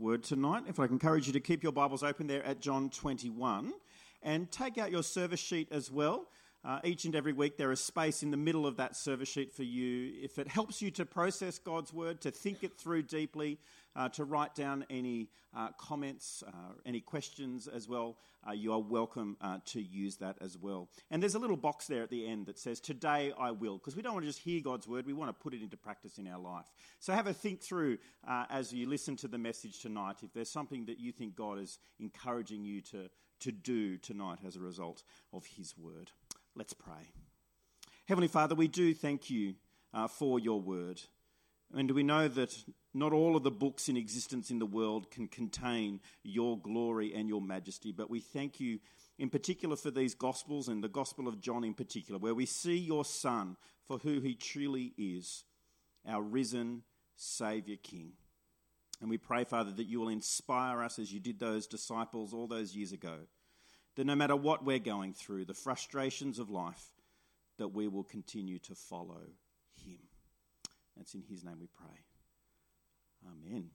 word tonight. If I can encourage you to keep your Bibles open there at John 21 and take out your service sheet as well. Uh, each and every week, there is space in the middle of that service sheet for you. If it helps you to process God's word, to think it through deeply, uh, to write down any uh, comments, uh, any questions as well, uh, you are welcome uh, to use that as well. And there's a little box there at the end that says, Today I will, because we don't want to just hear God's word, we want to put it into practice in our life. So have a think through as you listen to the message tonight if there's something that you think God is encouraging you to, to do tonight as a result of His word. Let's pray. Heavenly Father, we do thank you uh, for your word. And we know that not all of the books in existence in the world can contain your glory and your majesty, but we thank you in particular for these Gospels and the Gospel of John in particular, where we see your Son for who he truly is, our risen Saviour King. And we pray, Father, that you will inspire us as you did those disciples all those years ago that no matter what we're going through, the frustrations of life, that we will continue to follow. That's in his name we pray. Amen.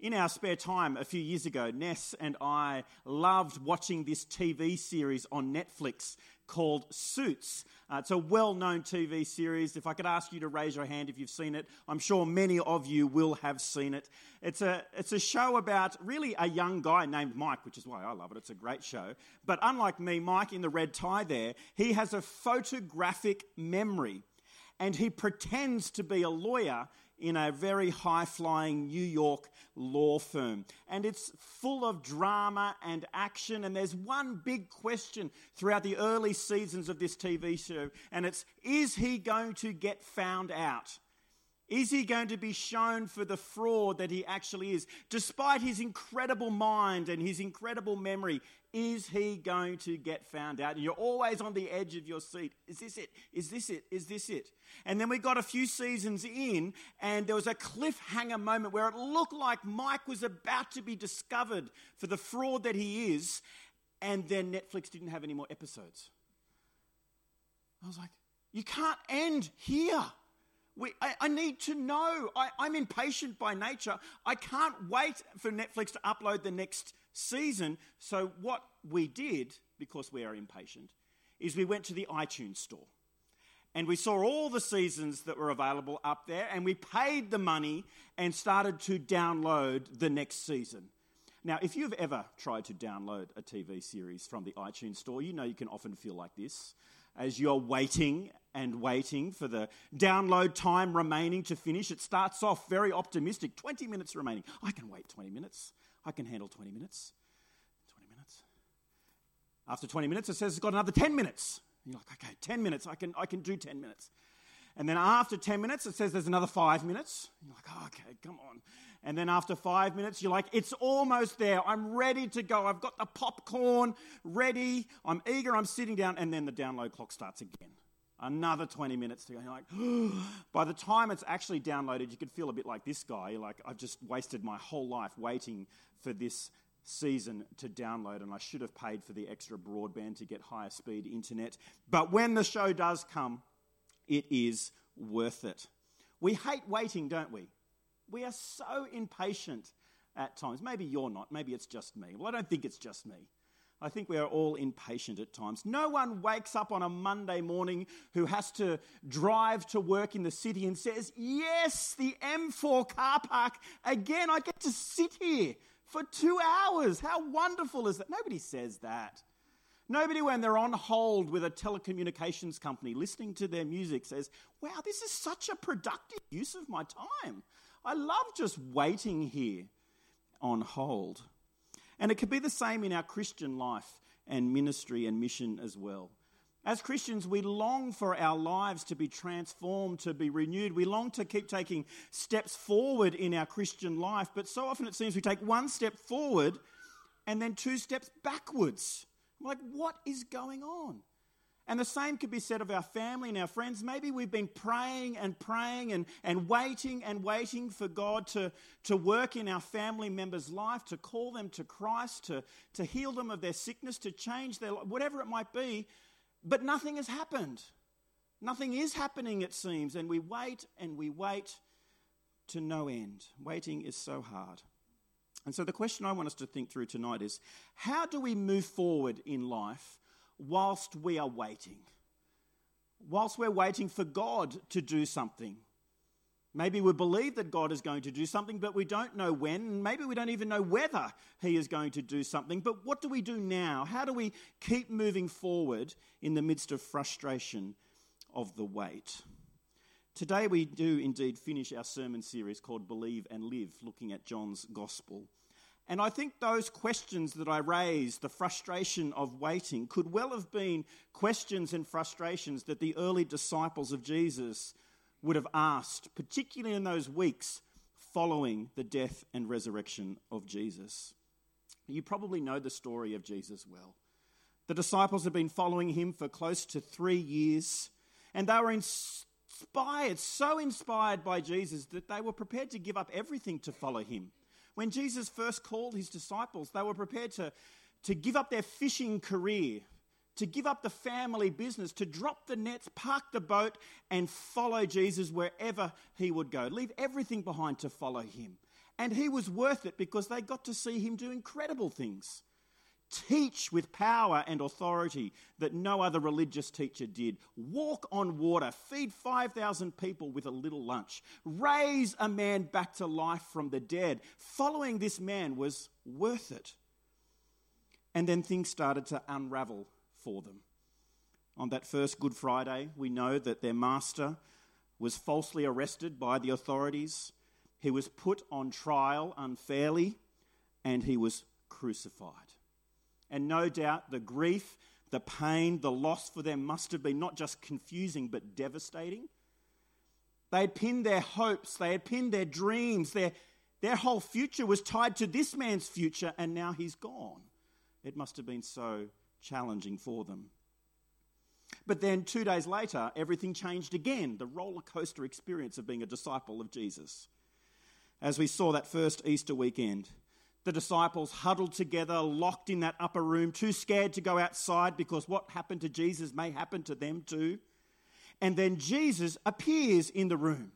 In our spare time a few years ago, Ness and I loved watching this TV series on Netflix called Suits. Uh, it's a well known TV series. If I could ask you to raise your hand if you've seen it, I'm sure many of you will have seen it. It's a, it's a show about really a young guy named Mike, which is why I love it. It's a great show. But unlike me, Mike in the red tie there, he has a photographic memory and he pretends to be a lawyer in a very high flying New York law firm. And it's full of drama and action. And there's one big question throughout the early seasons of this TV show, and it's is he going to get found out? Is he going to be shown for the fraud that he actually is? Despite his incredible mind and his incredible memory, is he going to get found out? And you're always on the edge of your seat. Is this it? Is this it? Is this it? And then we got a few seasons in, and there was a cliffhanger moment where it looked like Mike was about to be discovered for the fraud that he is, and then Netflix didn't have any more episodes. I was like, you can't end here. We, I, I, need to know. I, I'm impatient by nature. I can't wait for Netflix to upload the next season. So, what we did, because we are impatient, is we went to the iTunes store and we saw all the seasons that were available up there and we paid the money and started to download the next season. Now, if you've ever tried to download a TV series from the iTunes store, you know you can often feel like this as you're waiting and waiting for the download time remaining to finish. It starts off very optimistic 20 minutes remaining. I can wait 20 minutes. I can handle 20 minutes. 20 minutes. After 20 minutes, it says it's got another 10 minutes. And you're like, okay, 10 minutes. I can, I can do 10 minutes. And then after 10 minutes, it says there's another five minutes. You're like, oh, okay, come on. And then after five minutes, you're like, it's almost there. I'm ready to go. I've got the popcorn ready. I'm eager. I'm sitting down. And then the download clock starts again. Another 20 minutes to go. You're like, by the time it's actually downloaded, you could feel a bit like this guy. You're like, I've just wasted my whole life waiting for this season to download, and I should have paid for the extra broadband to get higher speed internet. But when the show does come, it is worth it. We hate waiting, don't we? We are so impatient at times. Maybe you're not. Maybe it's just me. Well, I don't think it's just me. I think we are all impatient at times. No one wakes up on a Monday morning who has to drive to work in the city and says, Yes, the M4 car park. Again, I get to sit here for two hours. How wonderful is that? Nobody says that. Nobody, when they're on hold with a telecommunications company listening to their music, says, Wow, this is such a productive use of my time. I love just waiting here on hold. And it could be the same in our Christian life and ministry and mission as well. As Christians, we long for our lives to be transformed, to be renewed. We long to keep taking steps forward in our Christian life, but so often it seems we take one step forward and then two steps backwards. like, what is going on? And the same could be said of our family and our friends. Maybe we've been praying and praying and, and waiting and waiting for God to, to work in our family members' life, to call them to Christ, to, to heal them of their sickness, to change their life, whatever it might be. But nothing has happened. Nothing is happening, it seems. And we wait and we wait. to no end. Waiting is so hard. And so, the question I want us to think through tonight is how do we move forward in life whilst we are waiting? Whilst we're waiting for God to do something. Maybe we believe that God is going to do something, but we don't know when. Maybe we don't even know whether He is going to do something. But what do we do now? How do we keep moving forward in the midst of frustration of the wait? Today, we do indeed finish our sermon series called Believe and Live, looking at John's Gospel. And I think those questions that I raised, the frustration of waiting, could well have been questions and frustrations that the early disciples of Jesus would have asked, particularly in those weeks following the death and resurrection of Jesus. You probably know the story of Jesus well. The disciples had been following him for close to three years, and they were inspired, so inspired by Jesus, that they were prepared to give up everything to follow him. When Jesus first called his disciples, they were prepared to, to give up their fishing career, to give up the family business, to drop the nets, park the boat, and follow Jesus wherever he would go. Leave everything behind to follow him. And he was worth it because they got to see him do incredible things. Teach with power and authority that no other religious teacher did. Walk on water. Feed 5,000 people with a little lunch. Raise a man back to life from the dead. Following this man was worth it. And then things started to unravel for them. On that first Good Friday, we know that their master was falsely arrested by the authorities. He was put on trial unfairly and he was crucified. And no doubt the grief, the pain, the loss for them must have been not just confusing but devastating. They had pinned their hopes, they had pinned their dreams, their, their whole future was tied to this man's future, and now he's gone. It must have been so challenging for them. But then two days later, everything changed again the roller coaster experience of being a disciple of Jesus. As we saw that first Easter weekend, the disciples huddled together, locked in that upper room, too scared to go outside because what happened to Jesus may happen to them too. And then Jesus appears in the room,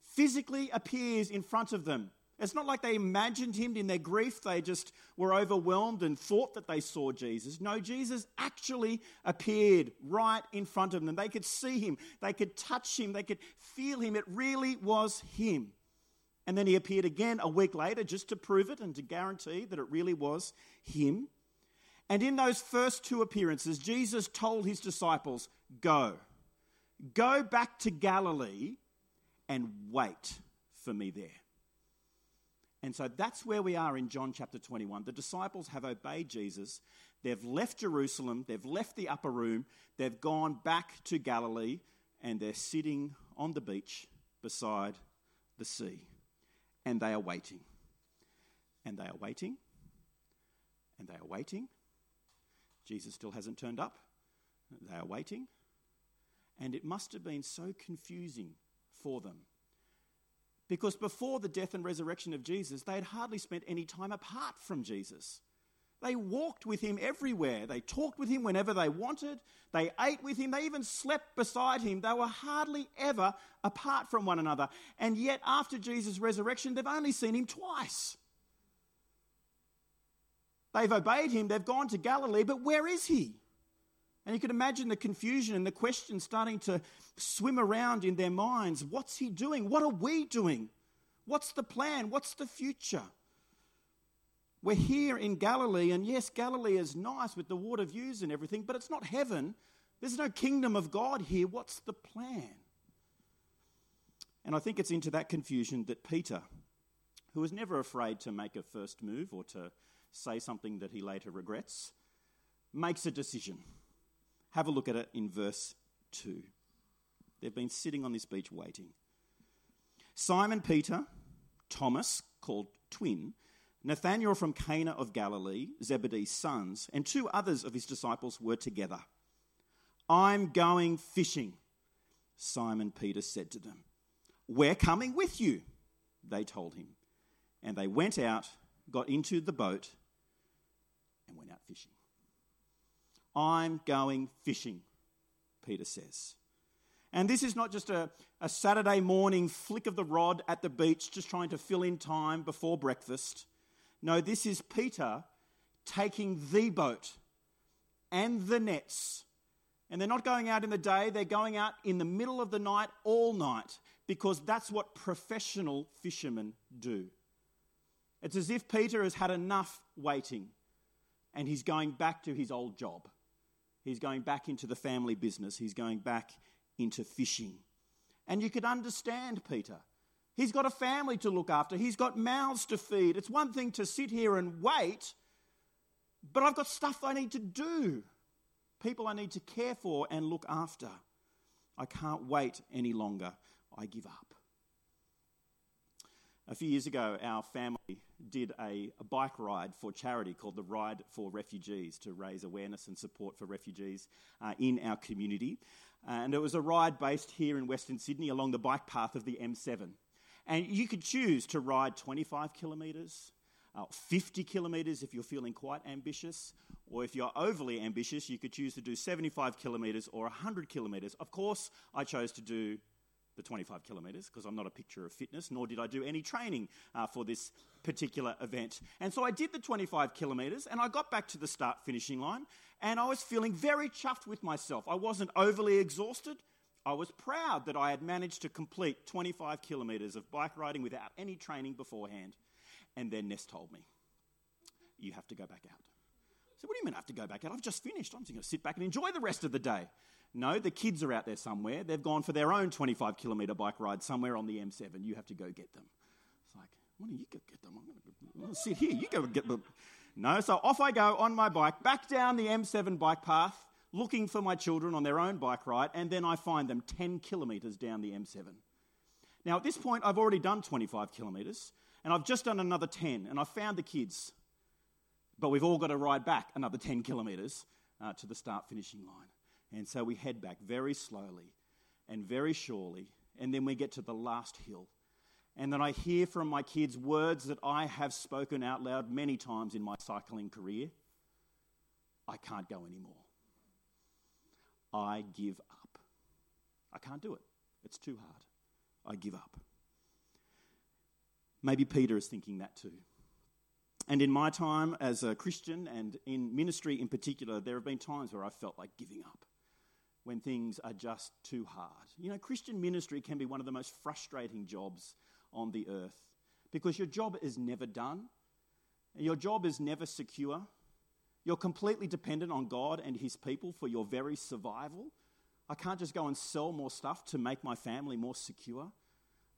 physically appears in front of them it's not like they imagined him in their grief, they just were overwhelmed and thought that they saw Jesus. No, Jesus actually appeared right in front of them. They could see him, they could touch him, they could feel him. It really was him. And then he appeared again a week later just to prove it and to guarantee that it really was him. And in those first two appearances, Jesus told his disciples, Go, go back to Galilee and wait for me there. And so that's where we are in John chapter 21. The disciples have obeyed Jesus. They've left Jerusalem, they've left the upper room, they've gone back to Galilee, and they're sitting on the beach beside the sea. And they are waiting. And they are waiting. And they are waiting. Jesus still hasn't turned up. They are waiting. And it must have been so confusing for them because before the death and resurrection of Jesus, they had hardly spent any time apart from Jesus. They walked with him everywhere. They talked with him whenever they wanted. They ate with him. They even slept beside him. They were hardly ever apart from one another. And yet, after Jesus' resurrection, they've only seen him twice. They've obeyed him. They've gone to Galilee, but where is he? And you can imagine the confusion and the questions starting to swim around in their minds. What's he doing? What are we doing? What's the plan? What's the future? We're here in Galilee, and yes, Galilee is nice with the water views and everything, but it's not heaven. There's no kingdom of God here. What's the plan? And I think it's into that confusion that Peter, who was never afraid to make a first move or to say something that he later regrets, makes a decision. Have a look at it in verse 2. They've been sitting on this beach waiting. Simon Peter, Thomas, called Twin, Nathanael from Cana of Galilee, Zebedee's sons, and two others of his disciples were together. I'm going fishing, Simon Peter said to them. We're coming with you, they told him. And they went out, got into the boat, and went out fishing. I'm going fishing, Peter says. And this is not just a, a Saturday morning flick of the rod at the beach, just trying to fill in time before breakfast. No, this is Peter taking the boat and the nets. And they're not going out in the day, they're going out in the middle of the night, all night, because that's what professional fishermen do. It's as if Peter has had enough waiting and he's going back to his old job. He's going back into the family business. He's going back into fishing. And you could understand Peter. He's got a family to look after, he's got mouths to feed. It's one thing to sit here and wait, but I've got stuff I need to do, people I need to care for and look after. I can't wait any longer. I give up. A few years ago, our family did a, a, bike ride for charity called the Ride for Refugees to raise awareness and support for refugees uh, in our community. And it was a ride based here in Western Sydney along the bike path of the M7. And you could choose to ride 25 kilometres, uh, 50 kilometres if you're feeling quite ambitious, or if you're overly ambitious, you could choose to do 75 kilometres or 100 kilometres. Of course, I chose to do the 25 kilometres because I'm not a picture of fitness, nor did I do any training uh, for this particular event. And so I did the 25 kilometres and I got back to the start finishing line and I was feeling very chuffed with myself. I wasn't overly exhausted. I was proud that I had managed to complete 25 kilometres of bike riding without any training beforehand. And then Ness told me, You have to go back out. I said, What do you mean I have to go back out? I've just finished. I'm just going to sit back and enjoy the rest of the day. No, the kids are out there somewhere. They've gone for their own 25 kilometre bike ride somewhere on the M7. You have to go get them. It's like, why don't you go get them? I'm going to sit here. You go get them. No, so off I go on my bike, back down the M7 bike path, looking for my children on their own bike ride, and then I find them 10 kilometres down the M7. Now, at this point, I've already done 25 kilometres, and I've just done another 10, and I found the kids. But we've all got to ride back another 10 kilometres uh, to the start finishing line. And so we head back very slowly and very surely, and then we get to the last hill. And then I hear from my kids words that I have spoken out loud many times in my cycling career I can't go anymore. I give up. I can't do it. It's too hard. I give up. Maybe Peter is thinking that too. And in my time as a Christian and in ministry in particular, there have been times where I felt like giving up when things are just too hard. You know, Christian ministry can be one of the most frustrating jobs on the earth because your job is never done, your job is never secure. You're completely dependent on God and His people for your very survival. I can't just go and sell more stuff to make my family more secure.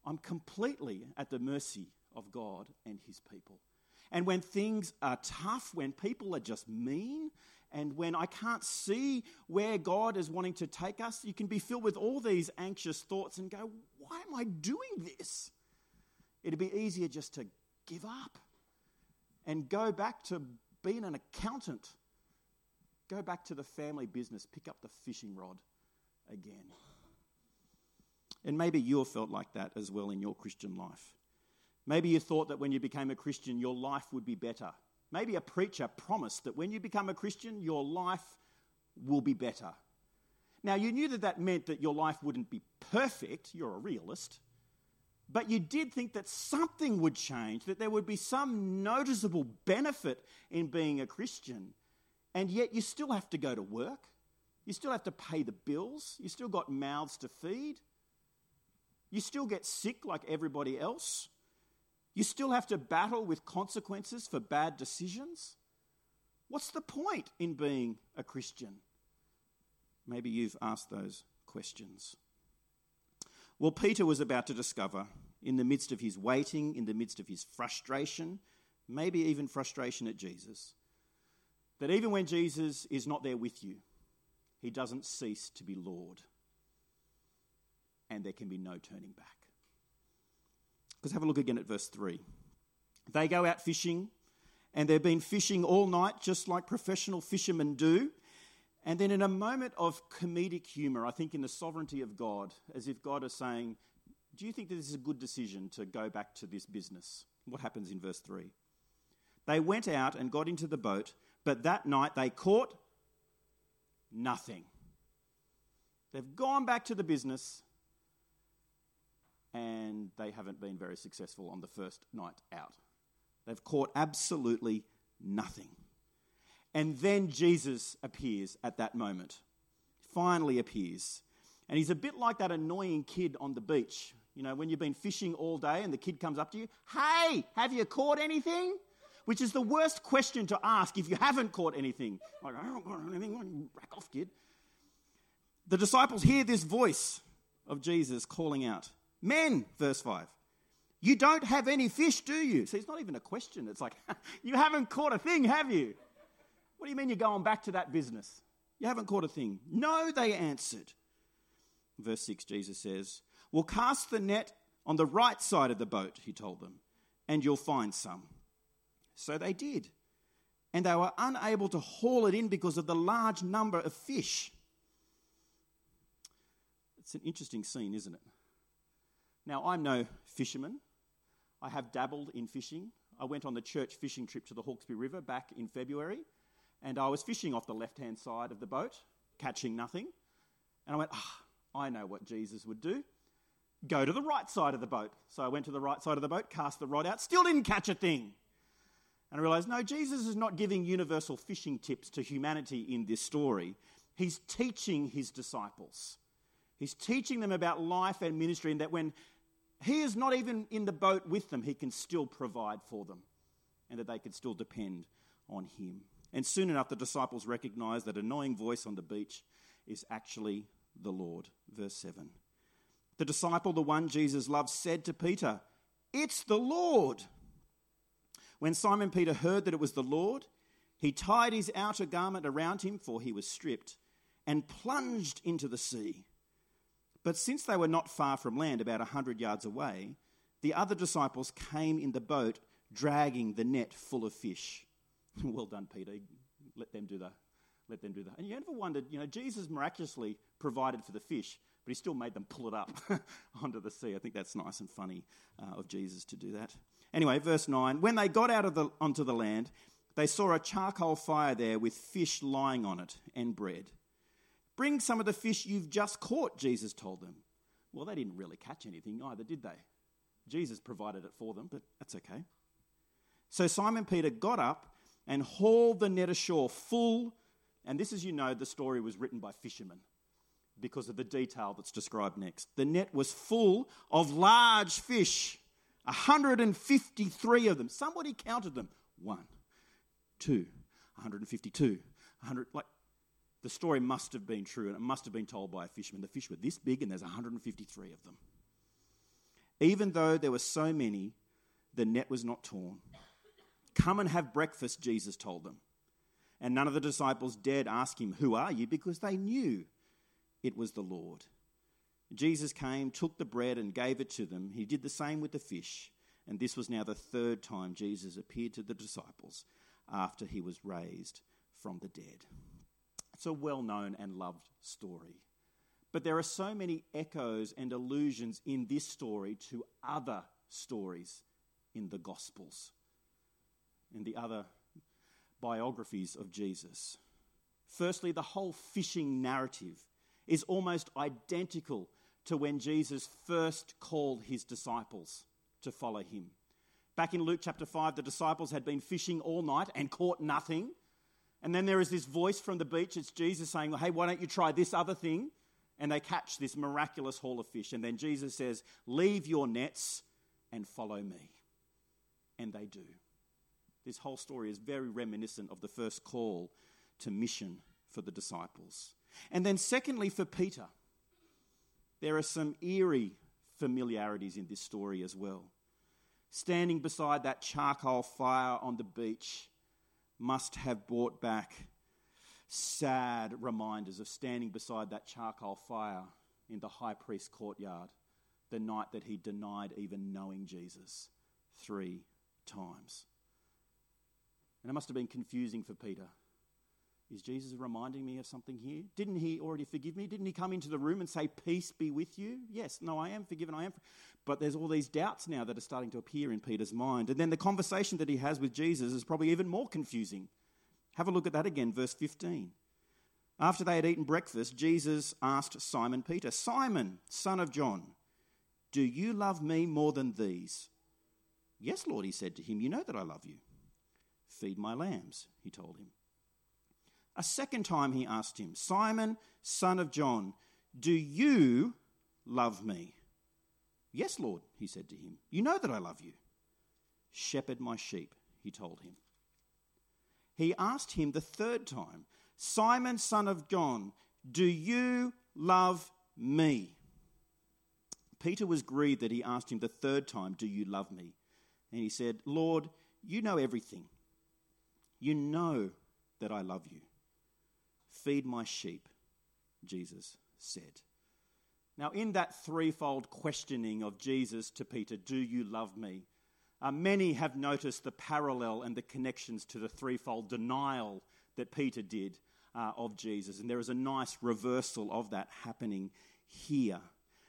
I'm completely at the mercy of God and His people. And when things are tough, when people are just mean, and when I can't see where God is wanting to take us, you can be filled with all these anxious thoughts and go, Why am I doing this? It'd be easier just to give up and go back to being an accountant. Go back to the family business, pick up the fishing rod again. And maybe you have felt like that as well in your Christian life. Maybe you thought that when you became a Christian, your life would be better. Maybe a preacher promised that when you become a Christian, your life will be better. Now, you knew that that meant that your life wouldn't be perfect, you're a realist, but you did think that something would change, that there would be some noticeable benefit in being a Christian. And yet, you still have to go to work, you still have to pay the bills, you still got mouths to feed, you still get sick like everybody else. You still have to battle with consequences for bad decisions. What's the point in being a Christian? Maybe you've asked those questions. Well, Peter was about to discover, in the midst of his waiting, in the midst of his frustration, maybe even frustration at Jesus, that even when Jesus is not there with you, he doesn't cease to be Lord. And there can be no turning back. Because have a look again at verse 3. They go out fishing, and they've been fishing all night, just like professional fishermen do. And then, in a moment of comedic humour, I think in the sovereignty of God, as if God is saying, Do you think that this is a good decision to go back to this business? What happens in verse 3? They went out and got into the boat, but that night they caught nothing. They've gone back to the business and they haven't been very successful on the first night out. They've caught absolutely nothing. And then Jesus appears at that moment. Finally appears. And he's a bit like that annoying kid on the beach. You know, when you've been fishing all day and the kid comes up to you, Hey, have you caught anything? Which is the worst question to ask if you haven't caught anything. Like, I haven't caught anything. Rack off, kid. The disciples hear this voice of Jesus calling out, Men, verse 5, you don't have any fish, do you? See, it's not even a question. It's like, You haven't caught a thing, have you? What do you mean you're going back to that business? You haven't caught a thing. No, they answered. Verse 6, Jesus says, We'll cast the net on the right side of the boat, he told them, and you'll find some. So they did. And they were unable to haul it in because of the large number of fish. It's an interesting scene, isn't it? Now, I'm no fisherman. I have dabbled in fishing. I went on the church fishing trip to the Hawkesbury River back in February, and I was fishing off the left hand side of the boat, catching nothing. And I went, ah, I know what Jesus would do. Go to the right side of the boat. So I went to the right side of the boat, cast the rod out, still didn't catch a thing. And I realized, no, Jesus is not giving universal fishing tips to humanity in this story. He's teaching his disciples. He's teaching them about life and ministry, and that when he is not even in the boat with them, he can still provide for them, and that they can still depend on him. And soon enough, the disciples recognize that annoying voice on the beach is actually the Lord. Verse 7. The disciple, the one Jesus loved, said to Peter, It's the Lord. When Simon Peter heard that it was the Lord, he tied his outer garment around him, for he was stripped, and plunged into the sea. But since they were not far from land, about a hundred yards away, the other disciples came in the boat, dragging the net full of fish. well done, Peter. Let them do that. Let them do that. And you ever wondered, you know, Jesus miraculously provided for the fish, but he still made them pull it up onto the sea. I think that's nice and funny uh, of Jesus to do that. Anyway, verse 9. When they got out of the, onto the land, they saw a charcoal fire there with fish lying on it and bread. Bring some of the fish you've just caught, Jesus told them. Well, they didn't really catch anything either, did they? Jesus provided it for them, but that's okay. So Simon Peter got up and hauled the net ashore full, and this, as you know, the story was written by fishermen because of the detail that's described next. The net was full of large fish, 153 of them. Somebody counted them. One, two, 152, 100. Like, the story must have been true and it must have been told by a fisherman. The fish were this big and there's 153 of them. Even though there were so many, the net was not torn. Come and have breakfast, Jesus told them. And none of the disciples dared ask him, Who are you? because they knew it was the Lord. Jesus came, took the bread, and gave it to them. He did the same with the fish. And this was now the third time Jesus appeared to the disciples after he was raised from the dead. It's a well known and loved story. But there are so many echoes and allusions in this story to other stories in the Gospels and the other biographies of Jesus. Firstly, the whole fishing narrative is almost identical to when Jesus first called his disciples to follow him. Back in Luke chapter 5, the disciples had been fishing all night and caught nothing. And then there is this voice from the beach. It's Jesus saying, Hey, why don't you try this other thing? And they catch this miraculous haul of fish. And then Jesus says, Leave your nets and follow me. And they do. This whole story is very reminiscent of the first call to mission for the disciples. And then, secondly, for Peter, there are some eerie familiarities in this story as well. Standing beside that charcoal fire on the beach must have brought back sad reminders of standing beside that charcoal fire in the high priest's courtyard the night that he denied even knowing Jesus three times. And it must have been confusing for Peter is Jesus reminding me of something here? Didn't he already forgive me? Didn't he come into the room and say, Peace be with you? Yes, no, I am forgiven, I am. But there's all these doubts now that are starting to appear in Peter's mind. And then the conversation that he has with Jesus is probably even more confusing. Have a look at that again, verse 15. After they had eaten breakfast, Jesus asked Simon Peter, Simon, son of John, do you love me more than these? Yes, Lord, he said to him, You know that I love you. Feed my lambs, he told him. A second time he asked him, Simon, son of John, do you love me? Yes, Lord, he said to him. You know that I love you. Shepherd my sheep, he told him. He asked him the third time, Simon, son of John, do you love me? Peter was grieved that he asked him the third time, Do you love me? And he said, Lord, you know everything. You know that I love you. Feed my sheep, Jesus said. Now, in that threefold questioning of Jesus to Peter, Do you love me? Uh, many have noticed the parallel and the connections to the threefold denial that Peter did uh, of Jesus. And there is a nice reversal of that happening here.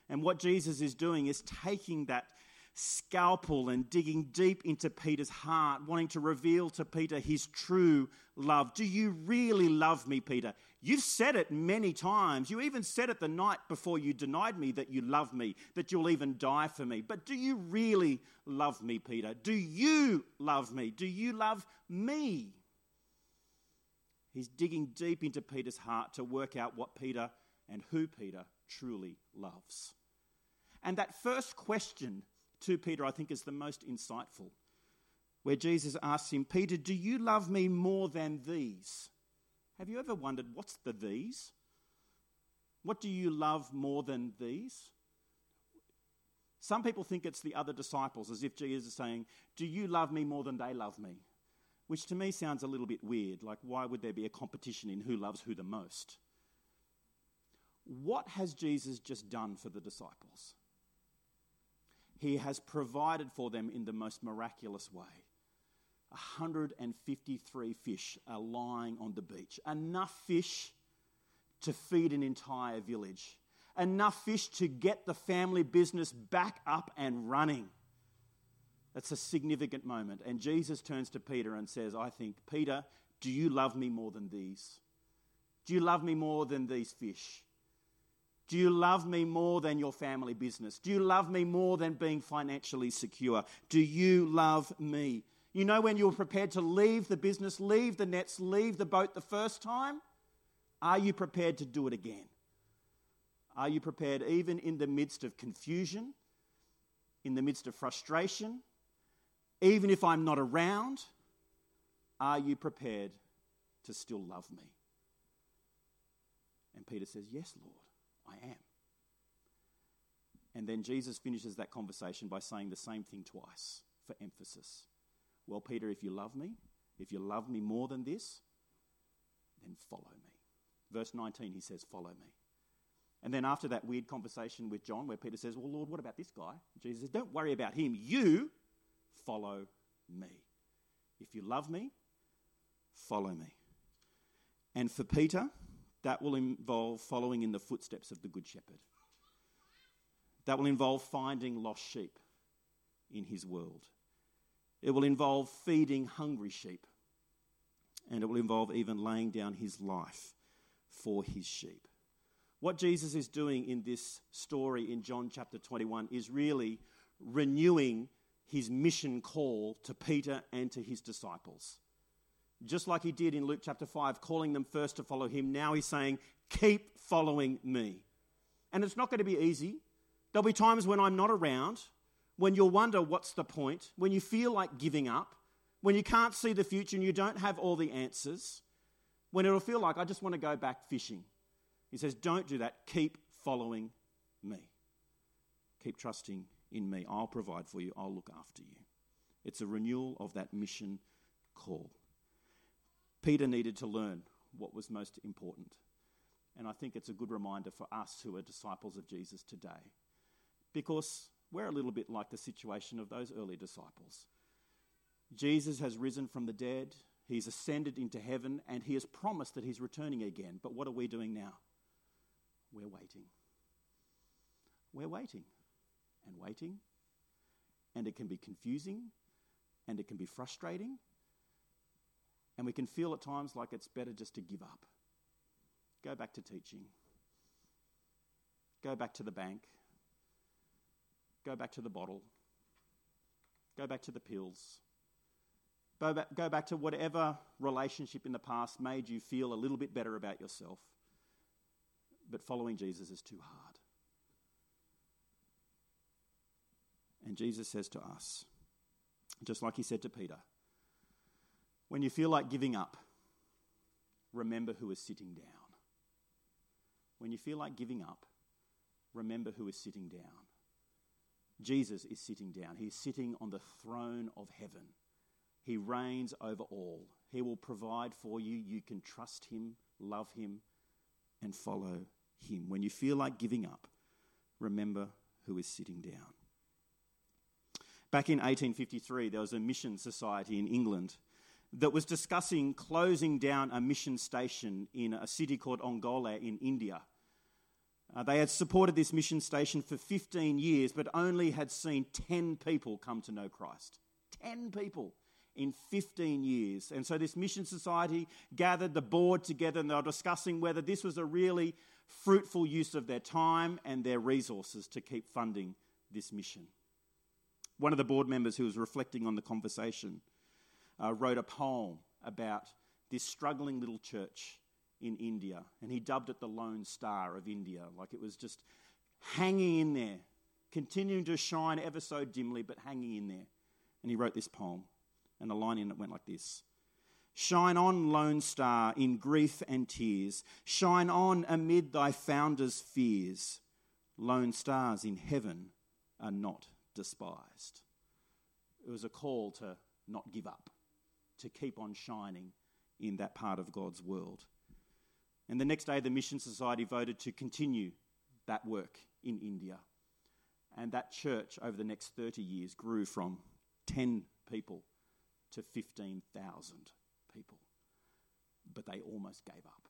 And what Jesus is doing is taking that scalpel and digging deep into Peter's heart, wanting to reveal to Peter his true love. Do you really love me, Peter? You've said it many times. You even said it the night before you denied me that you love me, that you'll even die for me. But do you really love me, Peter? Do you love me? Do you love me? He's digging deep into Peter's heart to work out what Peter and who Peter truly loves. And that first question to Peter, I think, is the most insightful, where Jesus asks him, Peter, do you love me more than these? Have you ever wondered what's the these? What do you love more than these? Some people think it's the other disciples, as if Jesus is saying, Do you love me more than they love me? Which to me sounds a little bit weird. Like, why would there be a competition in who loves who the most? What has Jesus just done for the disciples? He has provided for them in the most miraculous way. 153 fish are lying on the beach. Enough fish to feed an entire village. Enough fish to get the family business back up and running. That's a significant moment. And Jesus turns to Peter and says, I think, Peter, do you love me more than these? Do you love me more than these fish? Do you love me more than your family business? Do you love me more than being financially secure? Do you love me? You know, when you were prepared to leave the business, leave the nets, leave the boat the first time, are you prepared to do it again? Are you prepared, even in the midst of confusion, in the midst of frustration, even if I'm not around? Are you prepared to still love me? And Peter says, Yes, Lord. I am. And then Jesus finishes that conversation by saying the same thing twice for emphasis. Well, Peter, if you love me, if you love me more than this, then follow me. Verse 19, he says, Follow me. And then after that weird conversation with John, where Peter says, Well, Lord, what about this guy? Jesus says, Don't worry about him. You follow me. If you love me, follow me. And for Peter, that will involve following in the footsteps of the Good Shepherd. That will involve finding lost sheep in his world. It will involve feeding hungry sheep. And it will involve even laying down his life for his sheep. What Jesus is doing in this story in John chapter 21 is really renewing his mission call to Peter and to his disciples just like he did in Luke chapter 5, calling them first to follow him. Now he's saying, Keep following me. And it's not going to be easy. There'll be times when I'm not around, when you'll wonder what's the point, when you feel like giving up, when you can't see the future and you don't have all the answers, when it'll feel like I just want to go back fishing. He says, Don't do that. Keep following me. Keep trusting in me. I'll provide for you, I'll look after you. It's a renewal of that mission call. Peter needed to learn what was most important. And I think it's a good reminder for us who are disciples of Jesus today. Because we're a little bit like the situation of those early disciples. Jesus has risen from the dead, he's ascended into heaven, and he has promised that he's returning again. But what are we doing now? We're waiting. We're waiting and waiting. And it can be confusing and it can be frustrating and we can feel at times like it's better just to give up. Go back to teaching. Go back to the bank. Go back to the bottle. Go back to the pills. Go back, go back to whatever relationship in the past made you feel a little bit better about yourself. But following Jesus is too hard. And Jesus says to us, just like he said to Peter, when you feel like giving up, remember who is sitting down. When you feel like giving up, remember who is sitting down. Jesus is sitting down. He is sitting on the throne of heaven. He reigns over all. He will provide for you. You can trust Him, love Him, and follow Him. When you feel like giving up, remember who is sitting down. Back in 1853, there was a mission society in England that was discussing closing down a mission station in a city called Ongole in India. Uh, they had supported this mission station for 15 years, but only had seen 10 people come to know Christ. 10 people in 15 years. And so this mission society gathered the board together and they were discussing whether this was a really fruitful use of their time and their resources to keep funding this mission. One of the board members who was reflecting on the conversation uh, wrote a poem about this struggling little church in India, and he dubbed it the Lone Star of India. Like it was just hanging in there, continuing to shine ever so dimly, but hanging in there. And he wrote this poem, and a line in it went like this Shine on, Lone Star, in grief and tears. Shine on amid thy founder's fears. Lone stars in heaven are not despised. It was a call to not give up, to keep on shining in that part of God's world. And the next day, the Mission Society voted to continue that work in India. And that church, over the next 30 years, grew from 10 people to 15,000 people. But they almost gave up.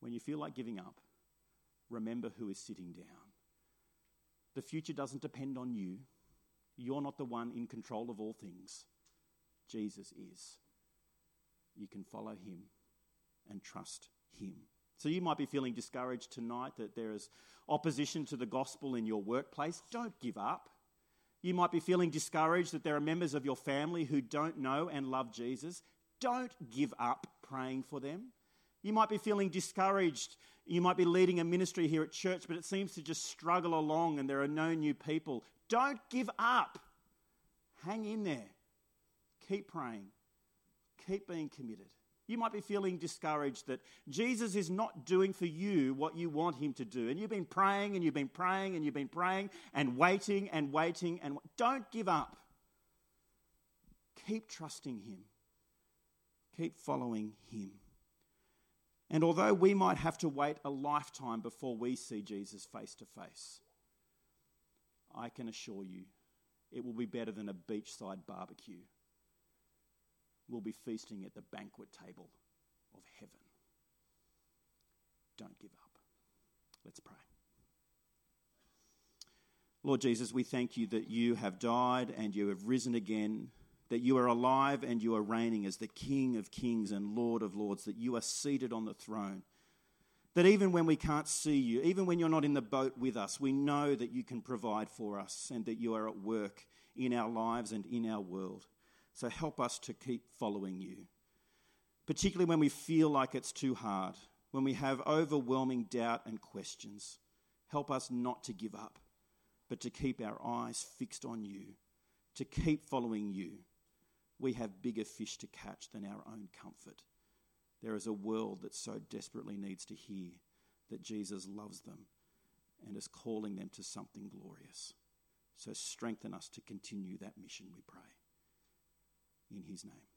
When you feel like giving up, remember who is sitting down. The future doesn't depend on you. You're not the one in control of all things. Jesus is. You can follow him and trust him. So you might be feeling discouraged tonight that there is opposition to the gospel in your workplace. Don't give up. You might be feeling discouraged that there are members of your family who don't know and love Jesus. Don't give up praying for them. You might be feeling discouraged. You might be leading a ministry here at church, but it seems to just struggle along and there are no new people. Don't give up. Hang in there. Keep praying. Keep being committed. You might be feeling discouraged that Jesus is not doing for you what you want him to do. And you've been praying and you've been praying and you've been praying and waiting and waiting and don't give up. Keep trusting him. Keep following him. And although we might have to wait a lifetime before we see Jesus face to face, I can assure you it will be better than a beachside barbecue will be feasting at the banquet table of heaven. Don't give up. Let's pray. Lord Jesus, we thank you that you have died and you have risen again, that you are alive and you are reigning as the King of kings and Lord of lords, that you are seated on the throne. That even when we can't see you, even when you're not in the boat with us, we know that you can provide for us and that you are at work in our lives and in our world. So help us to keep following you, particularly when we feel like it's too hard, when we have overwhelming doubt and questions. Help us not to give up, but to keep our eyes fixed on you, to keep following you. We have bigger fish to catch than our own comfort. There is a world that so desperately needs to hear that Jesus loves them and is calling them to something glorious. So strengthen us to continue that mission, we pray in his name.